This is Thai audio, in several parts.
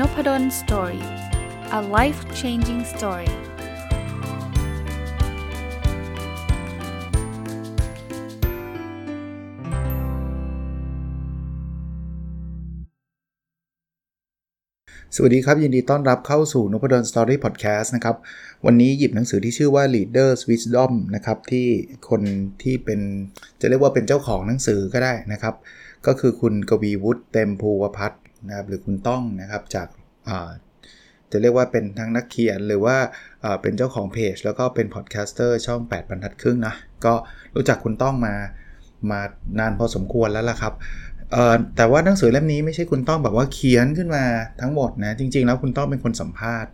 Nopadol Story a life changing story สวัสดีครับ ยินดีต้อนรับเข้าสู่นพดล Story พอดแคสต์นะครับ วันนี้หยิบหนังสือที่ชื่อว่า Leaders Wisdom นะครับ ที่คนที่เป็นจะเรียกว่าเป็นเจ้าของหนังสือก็ได้นะครับ ก็คือคุณกวีวุฒิเต็มภูวพัฒน์ นะครับหรือคุณต้องนะครับจากจะเรียกว่าเป็นทั้งนักเขียนหรือว่าเป็นเจ้าของเพจ แล้วก็เป็นพอดแคสเตอร์ช่อง 8 บรรทัดครึ่งนะก็รู้จักคุณต้องมามานานพอสมควรแล้วล่ะครับแต่ว่าหนังสือเล่มนี้ไม่ใช่คุณต้องแบบว่าเขียนขึ้นมาทั้งหมดนะจริง ๆ แล้วคุณต้องเป็นคนสัมภาษณ์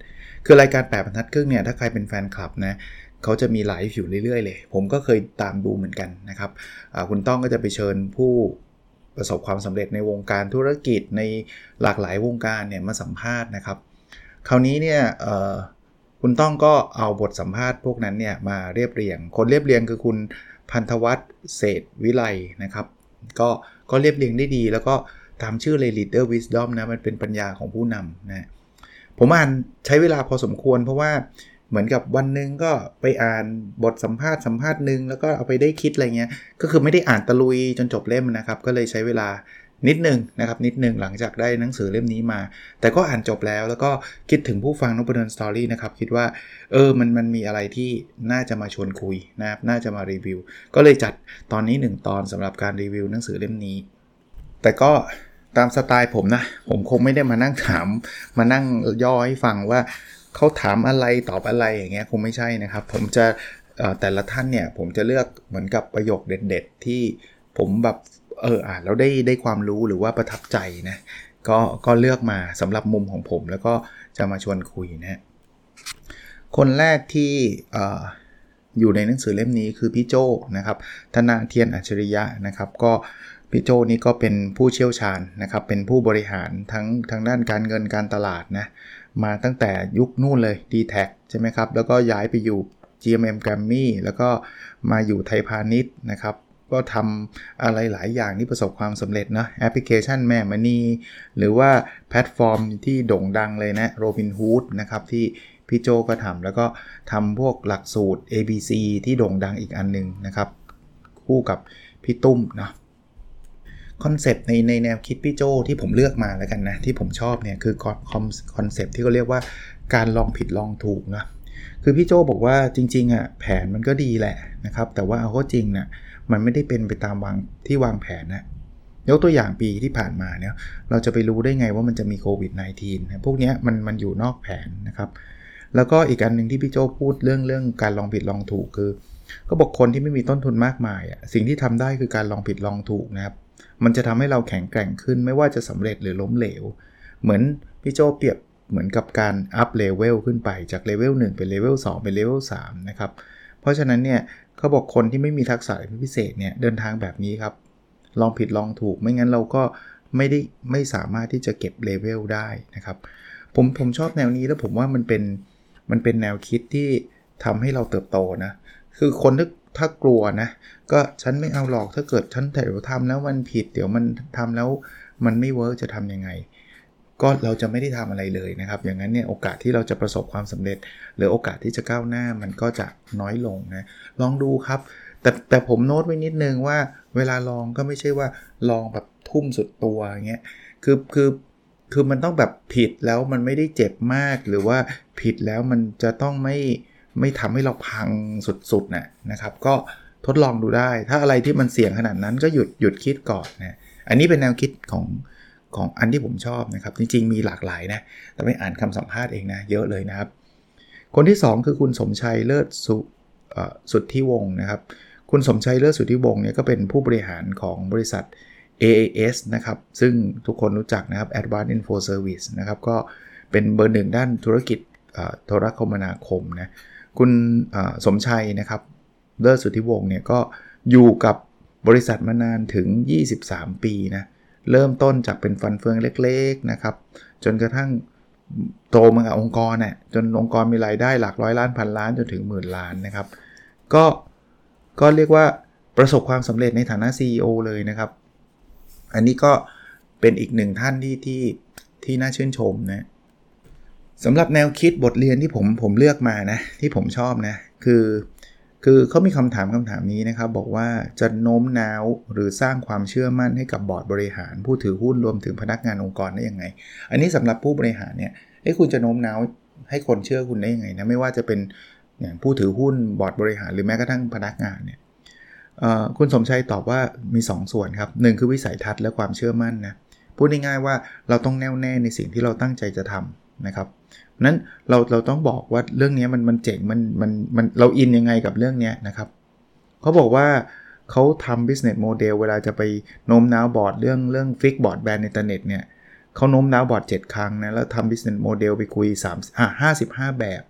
คือรายการแปดบรรทัดครึ่งเนี่ยถ้าใครเป็นแฟนคลับนะเขาจะมีไลฟ์อยู่เรื่อยๆเลย ผมก็เคยตามดูเหมือนกันนะครับคุณต้องก็จะไปเชิญผู้ ประสบความสำเร็จในวงการธุรกิจในหลากหลายวงการเนี่ยมาสัมภาษณ์นะครับ คราวนี้เนี่ยคุณต้องก็เอาบทสัมภาษณ์พวกนั้นเนี่ยมาเรียบเรียง คนเรียบเรียงคือคุณพันธวัฒน์เศษวิไลนะครับ ก็ก็เรียบเรียงได้ดี แล้วก็ตามชื่อเลย leader wisdom นะมันเป็นปัญญาของผู้นำนะผมอ่านใช้เวลาพอสมควรเพราะว่า เหมือนกับวันหนึ่งก็ไปอ่านบทสัมภาษณ์สัมภาษณ์หนึ่งแล้วก็เอาไปได้คิดอะไรเงี้ย ก็คือไม่ได้อ่านตะลุยจนจบเล่มนะครับ ก็เลยใช้เวลานิดนึงนะครับ นิดนึงหลังจากได้หนังสือเล่มนี้มา แต่ก็อ่านจบแล้วแล้วก็คิดถึงผู้ฟังนบเดินสตอรี่นะครับ คิดว่าเออมันมันมีอะไรที่น่าจะมาชวนคุยนะครับน่าจะมารีวิว ก็เลยจัดตอนนี้ 1 ตอนสำหรับการรีวิวหนังสือเล่มนี้ แต่ก็ตามสไตล์ผมนะ ผมคงไม่ได้มานั่งถามมานั่งย่อให้ฟังว่า เขาถามอะไรตอบอะไรอย่างเงี้ยคงไม่ใช่นะครับ ผมจะแต่ละท่านเนี่ยผมจะเลือกเหมือนกับประโยคเด็ด ๆ ที่ผมแบบเอออ่านแล้วได้ได้ความรู้หรือว่าประทับใจนะก็ก็เลือกมาสำหรับมุมของผม แล้วก็จะมาชวนคุยนะคนแรกที่อยู่ในหนังสือเล่มนี้คือพี่โจนะครับธนาเทียนอัจฉริยะนะครับ ก็พี่โจนี่ก็เป็นผู้เชี่ยวชาญนะครับ เป็นผู้บริหารทั้งทางด้านการเงินการตลาดนะ มาตั้งแต่ยุคนู่นเลย d t แทใช่ไหมครับ แล้วก็ย้ายไปอยู่ GMM g r a m m y แล้วก็มาอยู่ไทยพาณิชย์นะครับ ก็ทำอะไรหลายอย่างที่ประสบความสำเร็จนะแอปพลิเคชันแม่มณีหรือว่าแพลตฟอร์มที่โด่งดังเลยนะ Robinhood นะครับที่พี่โจก็ทำแล้วก็ทำพวกหลักสูตร ABC ที่โด่งดังอีกอันนึงนะครับ คู่กับพี่ตุ้มนะ คอนเซปต์ในในแนวคิดพี่โจที่ผมเลือกมาแล้วกันนะ ที่ผมชอบเนี่ยคือคอนเซปต์ที่เขาเรียกว่าการลองผิดลองถูกนะคือพี่โจบอกว่าจริงๆอะแผนมันก็ดีแหละนะครับ แต่ว่าเอาเข้าจริงน่ะมันไม่ได้เป็นไปตามวางที่วางแผนนะยกตัวอย่างปีที่ผ่านมาเนี่ยเราจะไปรู้ได้ไงว่ามันจะมีโควิด -19 พวกนี้มันมันอยู่นอกแผนนะครับ แล้วก็อีกอันหนึ่งที่พี่โจพูดเรื่องเรื่องการลองผิดลองถูกคือ ก็บอกคนที่ไม่มีต้นทุนมากมายอะสิ่งที่ทำได้คือการลองผิดลองถูกนะครับ มันจะทำให้เราแข็งแกร่งขึ้นไม่ว่าจะสำเร็จหรือล้มเหลว เหมือนพี่โจเปรียบเหมือนกับการอัพเลเวลขึ้นไปจากเลเวล1เป็นเลเวล2เป็นเลเวล3นะครับ เพราะฉะนั้นเนี่ยเขาบอกคนที่ไม่มีทักษะพิเศษเนี่ยเดินทางแบบนี้ครับ ลองผิดลองถูกไม่งั้นเราก็ไม่ได้ไม่สามารถที่จะเก็บเลเวลได้นะครับ ผมผมชอบแนวนี้แล้วผมว่ามันเป็นมันเป็นแนวคิดที่ทำให้เราเติบโตนะ คือคนที่ ถ้ากลัวนะ ก็ฉันไม่เอาหรอกถ้าเกิดฉันแต่ทำแล้วมันผิด เดี๋ยวมันทำแล้วมันไม่เวิร์กจะทํำยังไง ก็เราจะไม่ได้ทำอะไรเลยนะครับ อย่างนั้นเนี่ยโอกาสที่เราจะประสบความสำเร็จ หรือโอกาสที่จะก้าวหน้ามันก็จะน้อยลงนะลองดูครับ แต่แต่ผมโน้ตไว้นิดนึงว่า เวลาลองก็ไม่ใช่ว่าลองแบบทุ่มสุดตัวอย่างเงี้ยคือคือคือมันต้องแบบผิดแล้วมันไม่ได้เจ็บมากหรือว่าผิดแล้วมันจะต้องไม่ ไม่ทำให้เราพังสุดๆนะนะครับ ก็ทดลองดูได้ ถ้าอะไรที่มันเสี่ยงขนาดนั้นก็หยุดหยุดคิดก่อนนะอันนี้เป็นแนวคิดของของอันที่ผมชอบนะครับ จริงๆมีหลากหลายนะ แต่ไม่อ่านคำสัมภาษณ์เองนะ เยอะเลยนะครับ คนที่ 2 คือคุณสมชัยเลิศสุสุดที่วงนะครับ คุณสมชัยเลิศสุดที่วงเนี่ยก็เป็นผู้บริหารของบริษัท AAS นะครับ ซึ่งทุกคนรู้จักนะครับ Advanced Info Service นะครับ ก็เป็นเบอร์หนึ่งด้านธุรกิจโทรคมนาคมนะ คุณสมชัยนะครับเลิศสุทธิวงศ์เนี่ยก็อยู่กับบริษัทมานานถึง 23 ปีนะเริ่มต้นจากเป็นฟันเฟืองเล็กๆนะครับจนกระทั่งโตมากับองค์กรเนี่ยจนองค์กรมีรายได้หลักร้อยล้านพันล้านจนถึงหมื่นล้านนะครับ ก็ก็เรียกว่าประสบความสำเร็จในฐานะ CEO เลยนะครับ อันนี้ก็เป็นอีกหนึ่งท่านที่ที่ทที่น่าชื่นชมนะ สำหรับแนวคิดบทเรียนที่ผมผมเลือกมานะ ที่ผมชอบนะ คือ คือเขามีคำถามคำถามนี้นะครับ บอกว่าจะโน้มน้าวหรือสร้างความเชื่อมั่นให้กับบอร์ดบริหาร ผู้ถือหุ้นรวมถึงพนักงานองค์กรได้ยังไง อันนี้สำหรับผู้บริหารเนี่ยเอ้คุณจะโน้มน้าวให้คนเชื่อคุณได้ยังไงนะไม่ว่าจะเป็นอย่างผู้ถือหุ้นบอร์ดบริหารหรือแม้กระทั่งพนักงานเนี่ยคุณสมชัยตอบว่ามี 2ส่วนครับคือวิสัยทัศน์และความเชื่อมั่นนะพูดง่ายๆว่าเราต้องแน่วแน่ในสิ่งที่เราตั้งใจจะทำ นะครับนั้นเราเราต้องบอกว่าเรื่องนี้มันมันเจ๋งมันมันมันเรา in ยังไงกับเรื่องนี้นะครับเขาบอกว่าเขาทำ business model เวลาจะไปโน้มน้าวบอร์ดเรื่องเรื่อง fixed broadband อินเทอร์เน็ตเนี่ยเขาโน้มน้าวบอร์ด 7 ครั้งนะแล้วทำ business model ไปคุย3อ่า55 แบบ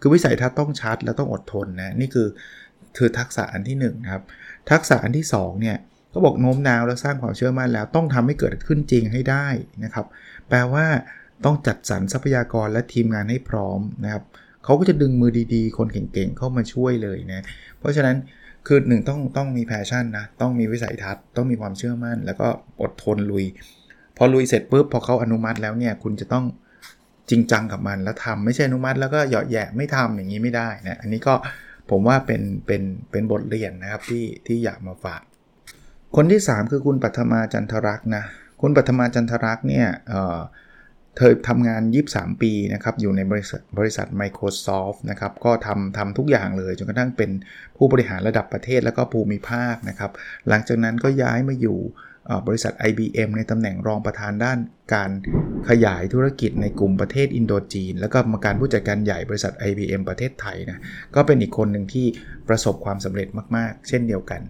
คือวิสัยทัศน์ต้องชัดและต้องอดทนนะนี่คือคือทักษะอันที่1ครับทักษะอันที่2เนี่ยก็บอกโน้มน้าวแล้วสร้างความเชื่อมั่นแล้วต้องทำให้เกิดขึ้นจริงให้ได้นะครับ แปลว่า ต้องจัดสรรทรัพยากรและทีมงานให้พร้อมนะครับเขาก็จะดึงมือดีๆ คนเก่งๆ เข้ามาช่วยเลยนะ เพราะฉะนั้นคือหนึ่งต้องต้องมี passion นะ ต้องมีวิสัยทัศน์ ต้องมีความเชื่อมั่น แล้วก็อดทนลุย พอลุยเสร็จปุ๊บพอเขาอนุมัติแล้วเนี่ย คุณจะต้องจริงจังกับมันแล้วทำไม่ใช่อนุมัติแล้วก็หยอดแย่ไม่ทำอย่างนี้ไม่ได้นะ อันนี้ก็ผมว่าเป็นเป็นเป็นบทเรียนนะครับที่ที่อยากมาฝาก คนที่ 3 คือคุณปัทมาจันทรักษ์นะ คุณปัทมาจันทรักษ์เนี่ยเเธอทำงาน 23 ปีนะครับอยู่ในบริษัทบริษัท Microsoft นะครับก็ทำทำทุกอย่างเลยจนกระทั่งเป็นผู้บริหารระดับประเทศแล้วก็ภูมิภาคนะครับหลังจากนั้นก็ย้ายมาอยู่บริษัท IBM ในตำแหน่งรองประธานด้านการขยายธุรกิจในกลุ่มประเทศอินโดจีน แล้วก็มาการผู้จัดการใหญ่บริษัท IBM ประเทศไทยนะก็เป็นอีกคนหนึ่งที่ประสบความสำเร็จมาก ๆ เช่นเดียวกัน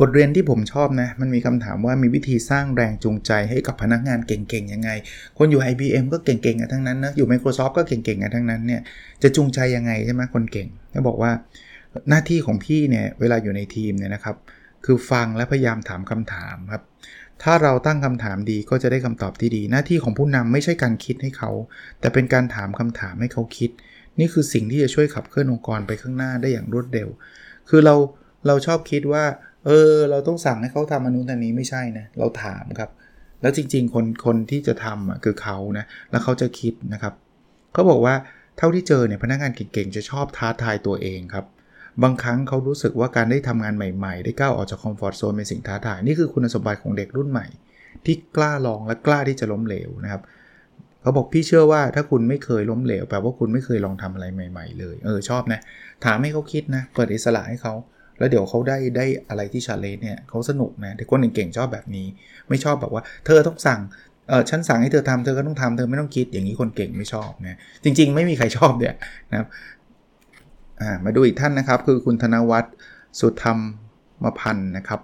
บทเรียนที่ผมชอบนะ มันมีคำถามว่ามีวิธีสร้างแรงจูงใจให้กับพนักงานเก่งๆ ยังไง คนอยู่ IBM ก็เก่งๆ กันทั้งนั้นนะ อยู่ Microsoft ก็เก่งๆ กันทั้งนั้นเนี่ย จะจูงใจยังไงใช่ไหมคนเก่งก็บอกว่าหน้าที่ของพี่เนี่ย เวลาอยู่ในทีมเนี่ยนะครับ คือฟังและพยายามถามคำถามครับ ถ้าเราตั้งคำถามดีก็จะได้คำตอบที่ดี หน้าที่ของผู้นำไม่ใช่การคิดให้เขา แต่เป็นการถามคำถามให้เขาคิด นี่คือสิ่งที่จะช่วยขับเคลื่อนองค์กรไปข้างหน้าได้อย่างรวดเร็ว คือเราเราชอบคิดว่า เออ เราต้องสั่งให้เขาทำอนุนนี้ไม่ใช่นะ เราถามครับ แล้วจริง ๆ คนคนที่จะทำอะคือเขานะ แล้วเขาจะคิดนะครับเขาบอกว่าเท่าที่เจอเนี่ยพนักงานเก่งๆ จะชอบท้าทายตัวเองครับ บางครั้งเขารู้สึกว่าการได้ทำงานใหม่ๆ ได้ก้าวออกจาก comfort zone เป็นสิ่งท้าทาย นี่คือคุณสมบัติของเด็กรุ่นใหม่ ที่กล้าลองและกล้าที่จะล้มเหลวนะครับเขาบอกพี่เชื่อว่าถ้าคุณไม่เคยล้มเหลวแปลว่าคุณไม่เคยลองทำอะไรใหม่ ๆ เลย เออชอบนะ ถามให้เขาคิดนะ เปิดอิสระให้เขา แล้วเดี๋ยวเขาได้ได้อะไรที่ challenge เนี่ยเขาสนุกนะเด็กคนเก่งๆชอบแบบนี้ ไม่ชอบแบบว่า เธอต้องสั่งเออฉันสั่งให้เธอทำเธอก็ต้องทำเธอไม่ต้องคิดอย่างนี้คนเก่งไม่ชอบนะจริง ๆ ไม่มีใครชอบเนี่ยนะครับอ่ามาดูอีกท่านนะครับ คือคุณธนวัฒน์สุธรรมมพันธ์นะครับ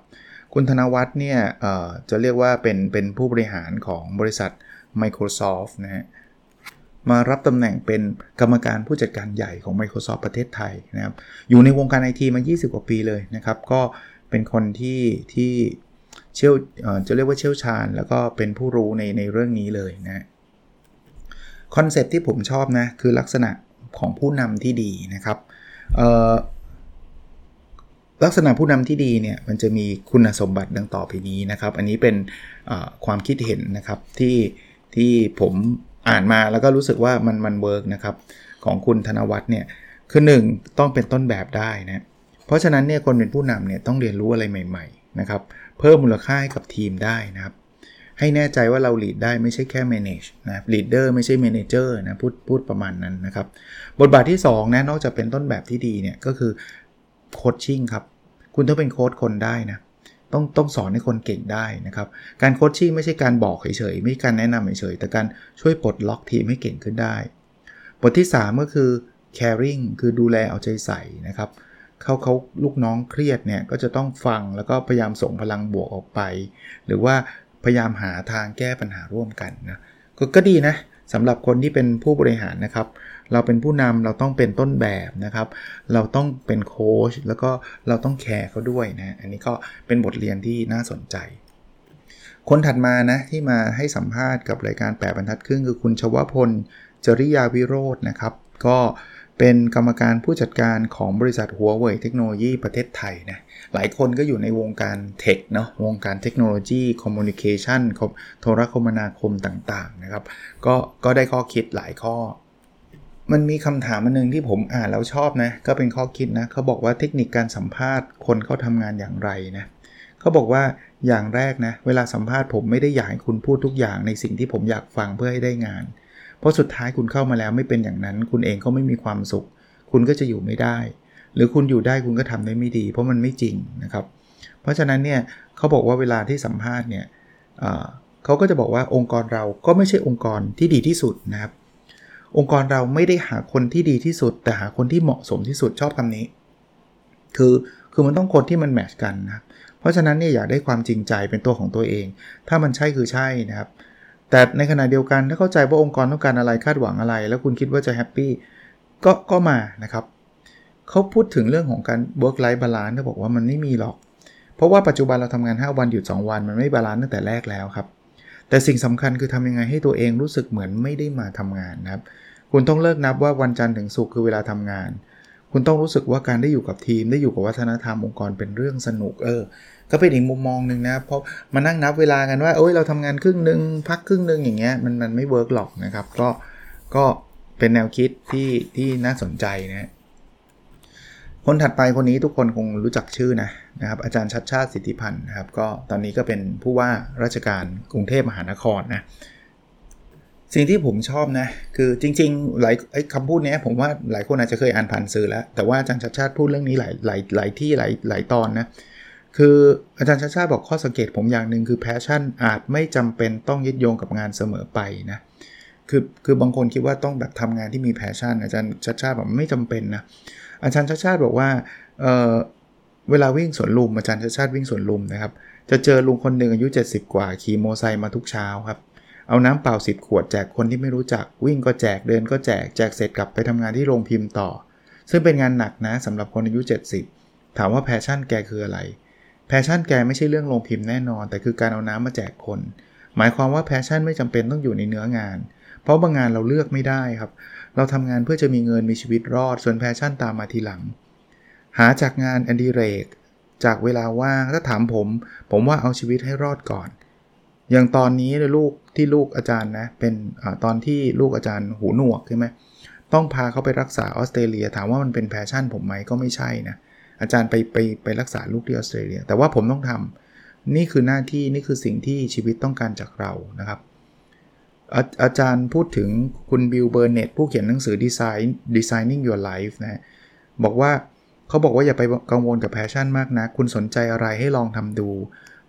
คุณธนวัฒน์เนี่ยเอ่อจะเรียกว่าเป็นเป็นผู้บริหารของบริษัท Microsoft นะฮะ มารับตำแหน่งเป็นกรรมการผู้จัดการใหญ่ของ Microsoft ประเทศไทยนะครับ อยู่ในวงการไอทีมา 20 กว่าปีเลยนะครับ ก็เป็นคนที่ที่เชี่ยวจะเรียกว่าเชี่ยวชาญ แล้วก็เป็นผู้รู้ในในเรื่องนี้เลยนะคอนเซ็ปที่ผมชอบนะ คือลักษณะของผู้นำที่ดีนะครับลักษณะผู้นำที่ดีเนี่ยมันจะมีคุณสมบัติดังต่อไปนี้นะครับ อันนี้เป็นความคิดเห็นนะครับที่ที่ผม อ่านมาแล้วก็รู้สึกว่ามันมัน work นะครับของคุณธนวัฒน์เนี่ยคือ 1 ต้องเป็นต้นแบบได้นะเพราะฉะนั้นเนี่ยคนเป็นผู้นำเนี่ยต้องเรียนรู้อะไรใหม่ๆนะครับเพิ่มมูลค่าให้กับทีมได้นะครับให้แน่ใจว่าเรา lead ได้ไม่ใช่แค่ manage นะ leader ไม่ใช่ manager นะพูดพูดประมาณนั้นนะครับบทบาทที่2นะนอกจากเป็นต้นแบบที่ดีเนี่ยก็คือ coaching ครับ คุณต้องเป็นโค้ชคนได้นะ ต้องต้องสอนให้คนเก่งได้นะครับ การ coaching ไม่ใช่การบอกเฉยๆไม่ใช่การแนะนำเฉยๆแต่การช่วยปลดล็อกทีมให้เก่งขึ้นได้ บทที่ 3 ก็คือ caring คือดูแลเอาใจใส่นะครับเขาเขาลูกน้องเครียดเนี่ยก็จะต้องฟังแล้วก็พยายามส่งพลังบวกออกไป หรือว่าพยายามหาทางแก้ปัญหาร่วมกันนะกก็ดีนะสำหรับคนที่เป็นผู้บริหารนะครับ เราเป็นผู้นำเราต้องเป็นต้นแบบนะครับ เราต้องเป็นโค้ชแล้วก็เราต้องแคร์เขาด้วยนะ อันนี้ก็เป็นบทเรียนที่น่าสนใจ คนถัดมานะที่มาให้สัมภาษณ์กับรายการแปดบรรทัดครึ่งคือคุณชวพลจริยาวิโรจน์นะครับ ก็เป็นกรรมการผู้จัดการของบริษัทหัวเว่ยเทคโนโลยีประเทศไทยนะ หลายคนก็อยู่ในวงการ tech เนาะ วงการเทคโนโลยี communication โทรคมนาคมต่างๆนะครับ ก็ก็ได้ข้อคิดหลายข้อ มันมีคำถามอันนึงที่ผมอ่านแล้วชอบนะ ก็เป็นข้อคิดนะเขาบอกว่าเทคนิคการสัมภาษณ์คนเขาทำงานอย่างไรนะเขาบอกว่าอย่างแรกนะเวลาสัมภาษณ์ผมไม่ได้อยากให้คุณพูดทุกอย่างในสิ่งที่ผมอยากฟังเพื่อให้ได้งาน เพราะสุดท้ายคุณเข้ามาแล้วไม่เป็นอย่างนั้น คุณเองก็ไม่มีความสุข คุณก็จะอยู่ไม่ได้ หรือคุณอยู่ได้คุณก็ทำได้ไม่ดี เพราะมันไม่จริงนะครับ เพราะฉะนั้นเนี่ยเขาบอกว่าเวลาที่สัมภาษณ์เนี่ยเขาก็จะบอกว่าองค์กรเราก็ไม่ใช่องค์กรที่ดีที่สุดนะครับ องค์กรเราไม่ได้หาคนที่ดีที่สุด แต่หาคนที่เหมาะสมที่สุดชอบคำนี้ คือคือมันต้องคนที่มัน match กันนะเพราะฉะนั้นเนี่ยอยากได้ความจริงใจเป็นตัวของตัวเอง ถ้ามันใช่คือใช่นะครับ แต่ในขณะเดียวกันถ้าเข้าใจว่าองค์กรต้องการอะไรคาดหวังอะไร แล้วคุณคิดว่าจะ happy ก็ก็มานะครับเขาพูดถึงเรื่องของการ work life balance เขาบอกว่ามันไม่มีหรอก เพราะว่าปัจจุบันเราทำงาน 5 วันหยุด 2 วัน มันไม่ balance ตั้งแต่แรกแล้วครับ แต่สิ่งสำคัญคือทำยังไงให้ตัวเองรู้สึกเหมือนไม่ได้มาทำงานนะครับ คุณต้องเลิกนับว่าวันจันทร์ถึงศุกร์คือเวลาทำงาน คุณต้องรู้สึกว่าการได้อยู่กับทีม ได้อยู่กับวัฒนธรรมองค์กรเป็นเรื่องสนุกเออ ก็เป็นอีกมุมมองหนึ่งนะ เพราะมานั่งนับเวลากันว่าโอ้ยเราทำงานครึ่งหนึ่งพักครึ่งหนึ่งอย่างเงี้ยมันมันไม่เวิร์กหรอกนะครับ ก็ก็เป็นแนวคิดที่ที่น่าสนใจนะ คนถัดไปคนนี้ทุกคนคงรู้จักชื่อนะนะครับ อาจารย์ชัดชาติสิทธิพันธ์นะครับ ก็ตอนนี้ก็เป็นผู้ว่าราชการกรุงเทพมหานครนะสิ่งที่ผมชอบนะ คือจริงๆ หลายคำพูดนี้ผมว่าหลายคนอาจจะเคยอ่านผ่านสื่อแล้ว แต่ว่าอาจารย์ชัชชาติพูดเรื่องนี้หลายหลายหลายที่หลายหลายตอนนะ คืออาจารย์ชัชชาติบอกข้อสังเกตผมอย่างหนึ่งคือ passion อาจไม่จำเป็นต้องยึดโยงกับงานเสมอไปนะคือคือบางคนคิดว่าต้องแบบทำงานที่มี passion อาจารย์ชัชชาติบอกไม่จำเป็นนะ อาจารย์ชัชชาติบอกว่าเเวลาวิ่งสวนลุมอาจารย์ชัชชาติวิ่งสวนลุมนะครับ จะเจอลุงคนหนึ่งอายุ 70 กว่าขี่โมไซค์มาทุกเช้าครับ เอาน้ำเปล่าสิบขวดแจกคนที่ไม่รู้จักวิ่งก็แจกเดินก็แจกแจกเสร็จกลับไปทำงานที่โรงพิมพ์ต่อ ซึ่งเป็นงานหนักนะสำหรับคนอายุ 70 ถามว่า passion แกคืออะไร passion แกไม่ใช่เรื่องโรงพิมพ์แน่นอน แต่คือการเอาน้ำมาแจกคน หมายความว่า passion ไม่จำเป็นต้องอยู่ในเนื้องาน เพราะบางงานเราเลือกไม่ได้ครับ เราทำงานเพื่อจะมีเงินมีชีวิตรอด ส่วน passion ตามมาทีหลัง หาจากงานอดิเรก จากเวลาว่างถ้าถามผม ผมว่าเอาชีวิตให้รอดก่อน อย่างตอนนี้ลูกที่ลูกอาจารย์นะเป็นอตอนที่ลูกอาจารย์หูหนวกใช่ไหมต้องพาเขาไปรักษาออสเตรเลีย ถามว่ามันเป็น passion ผมไหมก็ไม่ใช่นะอาจารย์ไปไปไปรักษาลูกที่ออสเตรเลีย แต่ว่าผมต้องทำนี่คือหน้าที่นี่คือสิ่งที่ชีวิตต้องการจากเรานะครับ อาอาจารย์พูดถึงคุณ Bill Burnett ผู้เขียนหนังสือ Design Designing Your Life นะบอกว่าเขาบอกว่าอย่าไปกังวลกับ passion มากนะ คุณสนใจอะไรให้ลองทำดู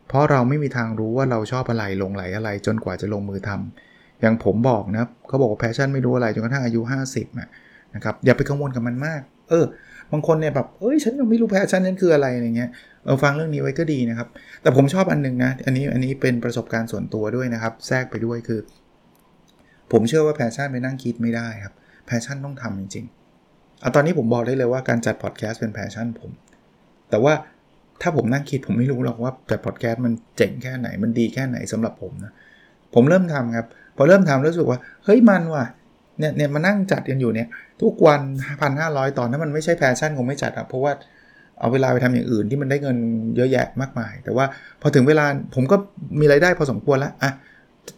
เพราะเราไม่มีทางรู้ว่าเราชอบอะไรหลงใหลอะไร จนกว่าจะลงมือทำอย่างผมบอกนะเขาบอกว่า passion ไม่รู้อะไรจนกระทั่งอายุ 50นะครับอย่าไปกังวลกับมันมาก เออ บางคนเนี่ยแบบเอ้ยฉันยังไม่รู้ passion นั้นคืออะไรอะไรเงี้ยเออฟังเรื่องนี้ไว้ก็ดีนะครับ แต่ผมชอบอันนึงนะอันนี้อันนี้เป็นประสบการณ์ส่วนตัวด้วยนะครับ แทรกไปด้วยคือ ผมเชื่อว่า passion ไปนั่งคิดไม่ได้ครับ passion ต้องทำจริงๆเอาตอนนี้ผมบอกได้เลยว่าการจัดพอดแคสต์เป็น passion ผม แต่ว่าถ้าผมนั่งคิดผมไม่รู้หรอกว่าจัดพอดแคสต์มันเจ๋งแค่ไหนมันดีแค่ไหนสำหรับผมนะผมเริ่มทำครับพอเริ่มทำรู้สึกว่าเฮ้ยมันว่ะเนี่ยเนี่ยมานั่งจัดกันอยู่เนี่ยทุกวันพันห้าร้อยตอนนั้นมันไม่ใช่ passion คงไม่จัดอะเพราะว่าเอาเวลาไปทำอย่างอื่นที่มันได้เงินเยอะแยะมากมาย แต่ว่าพอถึงเวลาผมก็มีรายได้พอสมควรแล้วอะ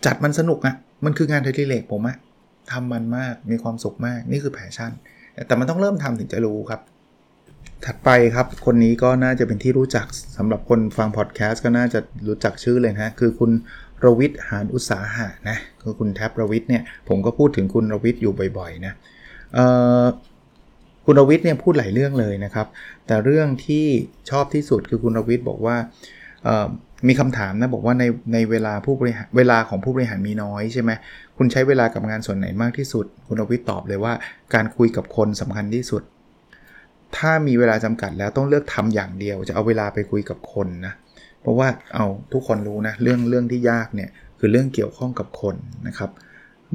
จัดมันสนุกอะ มันคืองานเทเลเล็กผมอะทำมันมากมีความสุขมากนี่คือ passion แต่มันต้องเริ่มทำถึงจะรู้ครับ ถัดไปครับ คนนี้ก็น่าจะเป็นที่รู้จักสำหรับคนฟังพอดแคสต์ก็น่าจะรู้จักชื่อเลยนะคือคุณรวิทย์หานอุตสาหะนะคือคุณแท็บรวิทย์เนี่ยผมก็พูดถึงคุณรวิทย์อยู่บ่อยๆนะคุณรวิทย์เนี่ยพูดหลายเรื่องเลยนะครับ แต่เรื่องที่ชอบที่สุดคือคุณรวิทย์บอกว่า มีคำถามนะบอกว่าในในเวลาผู้บริหารเวลาของผู้บริหารมีน้อยใช่ไหมคุณใช้เวลากับงานส่วนไหนมากที่สุด คุณรวิทตอบเลยว่าการคุยกับคนสำคัญที่สุด ถ้ามีเวลาจำกัดแล้วต้องเลือกทำอย่างเดียว จะเอาเวลาไปคุยกับคนนะเพราะว่าเอาทุกคนรู้นะเรื่องเรื่องที่ยากเนี่ยคือเรื่องเกี่ยวข้องกับคนนะครับ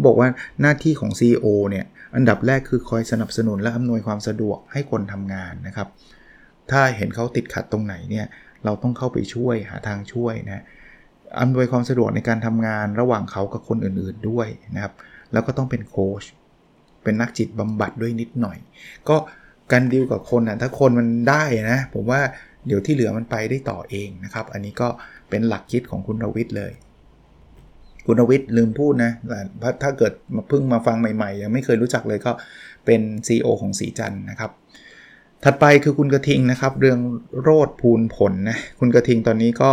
บอกว่าหน้าที่ของ CEO เนี่ยอันดับแรกคือคอยสนับสนุนและอำนวยความสะดวกให้คนทำงานนะครับ ถ้าเห็นเขาติดขัดตรงไหนเนี่ย เราต้องเข้าไปช่วยหาทางช่วยนะอำนวยความสะดวกในการทำงานระหว่างเขากับคนอื่นๆด้วยนะครับ แล้วก็ต้องเป็นโค้ชเป็นนักจิตบำบัดด้วยนิดหน่อย ก็การดีลกับคนนะถ้าคนมันได้นะผมว่าเดี๋ยวที่เหลือมันไปได้ต่อเองนะครับ อันนี้ก็เป็นหลักคิดของคุณรวิทย์เลย คุณรวิทย์ลืมพูดนะถ้าเกิดมาเพิ่งมาฟังใหม่ๆ ยังไม่เคยรู้จักเลยก็เป็น CEO ของศรีจันทร์นะครับ ถัดไปคือคุณกระทิงนะครับ เรืองโรจน์ พูนผลนะ คุณกระทิงตอนนี้ก็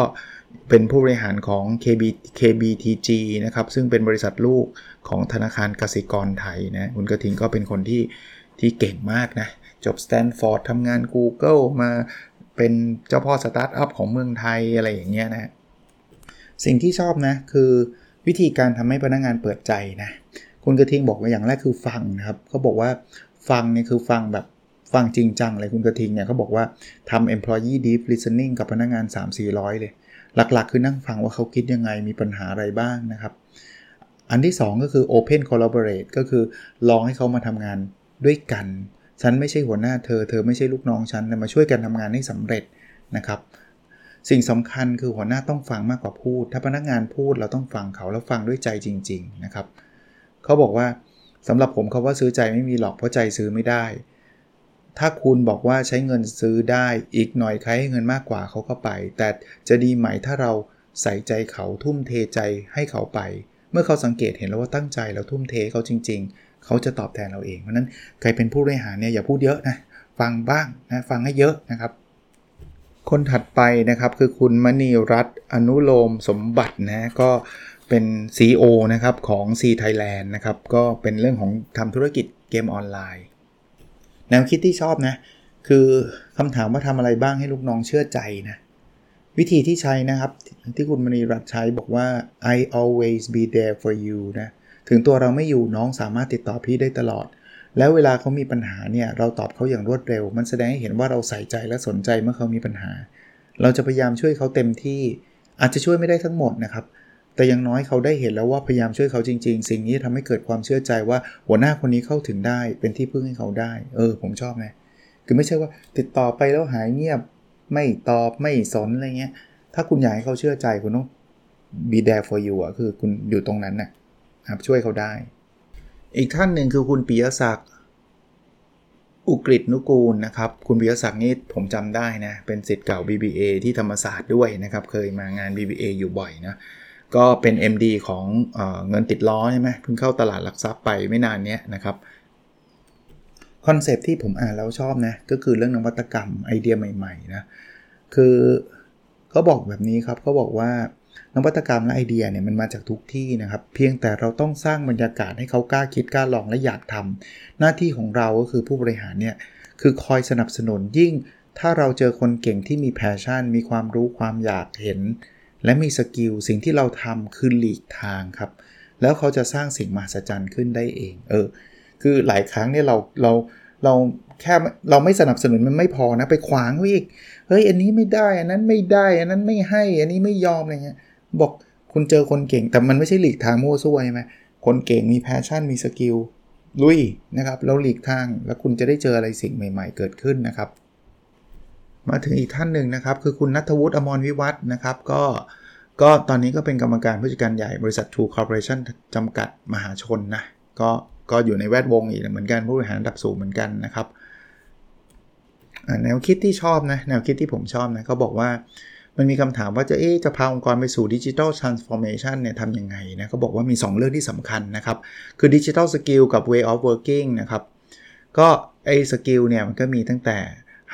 เป็นผู้บริหารของ KB KBTG นะครับ ซึ่งเป็นบริษัทลูกของธนาคารกสิกรไทยนะ คุณกระทิงก็เป็นคนที่ที่เก่งมากนะ จบสแตนฟอร์ดทำงาน Google มาเป็นเจ้าพ่อสตาร์ทอัพของเมืองไทยอะไรอย่างเงี้ยนะ สิ่งที่ชอบนะ คือวิธีการทำให้พนักงานเปิดใจนะ คุณกระทิงบอกว่าอย่างแรกคือฟังนะครับเขาบอกว่าฟังเนี่ยคือฟังแบบ ฟังจริงจังเลยคุณกระทิงเนี่ยเขาบอกว่าทำ employee deep listening กับพนักงาน 3-400 เลย หลักๆ คือนั่งฟังว่าเขาคิดยังไงมีปัญหาอะไรบ้างนะครับ อันที่ 2 ก็คือ open collaborate ก็คือลองให้เขามาทำงานด้วยกัน ฉันไม่ใช่หัวหน้าเธอ เธอไม่ใช่ลูกน้องฉันแต่มาช่วยกันทำงานให้สำเร็จนะครับสิ่งสำคัญคือหัวหน้าต้องฟังมากกว่าพูด ถ้าพนักงานพูดเราต้องฟังเขาแล้วฟังด้วยใจจริง ๆ นะครับ เขาบอกว่าสำหรับผมเขาว่าซื้อใจไม่มีหรอกเพราะใจซื้อไม่ได้ ถ้าคุณบอกว่าใช้เงินซื้อได้อีกหน่อยใครให้เงินมากกว่าเขาก็ไป แต่จะดีไหมถ้าเราใส่ใจเขาทุ่มเทใจให้เขาไป เมื่อเขาสังเกตเห็นแล้วว่าตั้งใจแล้วทุ่มเทเขาจริง ๆ เขาจะตอบแทนเราเองเพราะนั้นใครเป็นผู้บริหารเนี่ยอย่าพูดเยอะนะฟังบ้างนะฟังให้เยอะนะครับ คนถัดไปนะครับคือคุณมณีรัตน์อนุโลมสมบัตินะก็เป็น CEO นะครับของ C Thailand นะครับก็เป็นเรื่องของทำธุรกิจเกมออนไลน์ แนวคิดที่ชอบนะ คือคำถามว่าทำอะไรบ้างให้ลูกน้องเชื่อใจนะวิธีที่ใช้นะครับ ที่คุณมณีรัตใช้บอกว่า I always be there for you นะถึงตัวเราไม่อยู่น้องสามารถติดต่อพี่ได้ตลอด แล้วเวลาเขามีปัญหาเนี่ยเราตอบเขาอย่างรวดเร็ว มันแสดงให้เห็นว่าเราใส่ใจและสนใจเมื่อเขามีปัญหา เราจะพยายามช่วยเขาเต็มที่อาจจะช่วยไม่ได้ทั้งหมดนะครับ แต่ยังน้อยเขาได้เห็นแล้วว่าพยายามช่วยเขาจริง ๆ สิ่งนี้ทำให้เกิดความเชื่อใจว่าหัวหน้าคนนี้เข้าถึงได้เป็นที่พึ่งให้เขาได้ เออ ผมชอบไงคือไม่ใช่ว่าติดต่อไปแล้วหายเงียบ ไม่ตอบไม่สนอะไรเงี้ย ถ้าคุณอยากให้เขาเชื่อใจคุณต้อง be there for you อะคือคุณอยู่ตรงนั้นน่ะครับช่วยเขาได้ อีกท่านหนึ่งคือคุณปิยศักดิ์อุกฤษนุกูลนะครับ คุณปิยศักดิ์นี่ผมจำได้นะ เป็นสิทธิ์เก่า BBA ที่ธรรมศาสตร์ด้วยนะครับ เคยมางาน BBA อยู่บ่อยนะ ก็เป็น MD ของเอเงินติดล้อใช่ไหมเพิ่งเข้าตลาดหลักทรัพย์ไปไม่นานนี้นะครับคอนเซปที่ผมอ่านแล้วชอบนะ ก็คือเรื่องนวัตกรรมไอเดียใหม่ๆนะคือเขาบอกแบบนี้ครับเขาบอกว่านวัตกรรมและไอเดียเนี่ยมันมาจากทุกที่นะครับ เพียงแต่เราต้องสร้างบรรยากาศให้เขากล้าคิดกล้าลองและอยากทำหน้าที่ของเราก็คือผู้บริหารเนี่ยคือคอยสนับสนุนยิ่งถ้าเราเจอคนเก่งที่มี passion มีความรู้ความอยากเห็น และมี skill สิ่งที่เราทำคือหลีกทางครับ แล้วเขาจะสร้างสิ่งมหัศจรรย์ขึ้นได้เอง เออ คือหลายครั้งเนี่ยเราเราเราแค่เราไม่สนับสนุนมันไม่พอนะไปขวางอีกเฮ้ยอันนี้ไม่ได้อันนั้นไม่ได้ อันนั้นไม่ให้ อันนี้ไม่ยอมอะไรเงี้ยบอกคุณเจอคนเก่ง แต่มันไม่ใช่หลีกทางมั่วซั่วใช่ไหมคนเก่งมี passion มี skill ลุยนะครับแล้วหลีกทางแล้วคุณจะได้เจออะไรสิ่งใหม่ ๆ เกิดขึ้นนะครับ มาถึงอีกท่านหนึ่งนะครับ คือคุณณัฐวุฒิอมรวิวัฒน์นะครับ ก็ก็ตอนนี้ก็เป็นกรรมการผู้จัดการใหญ่บริษัท True Corporation จำกัดมหาชนนะก็ก็อยู่ในแวดวงอีกเหมือนกันผู้บริหารระดับสูงเหมือนกันนะครับแนวคิดที่ชอบนะแนวคิดที่ผมชอบนะเขาบอกว่ามันมีคำถามว่าจะเอ๊จะพาองค์กรไปสู่ digital transformation เนี่ยทำยังไงนะเขาบอกว่ามี 2 เรื่องที่สำคัญนะครับ คือ digital skill กับ way of working นะครับ ก็ไอ้ skill เนี่ยมันก็มีตั้งแต่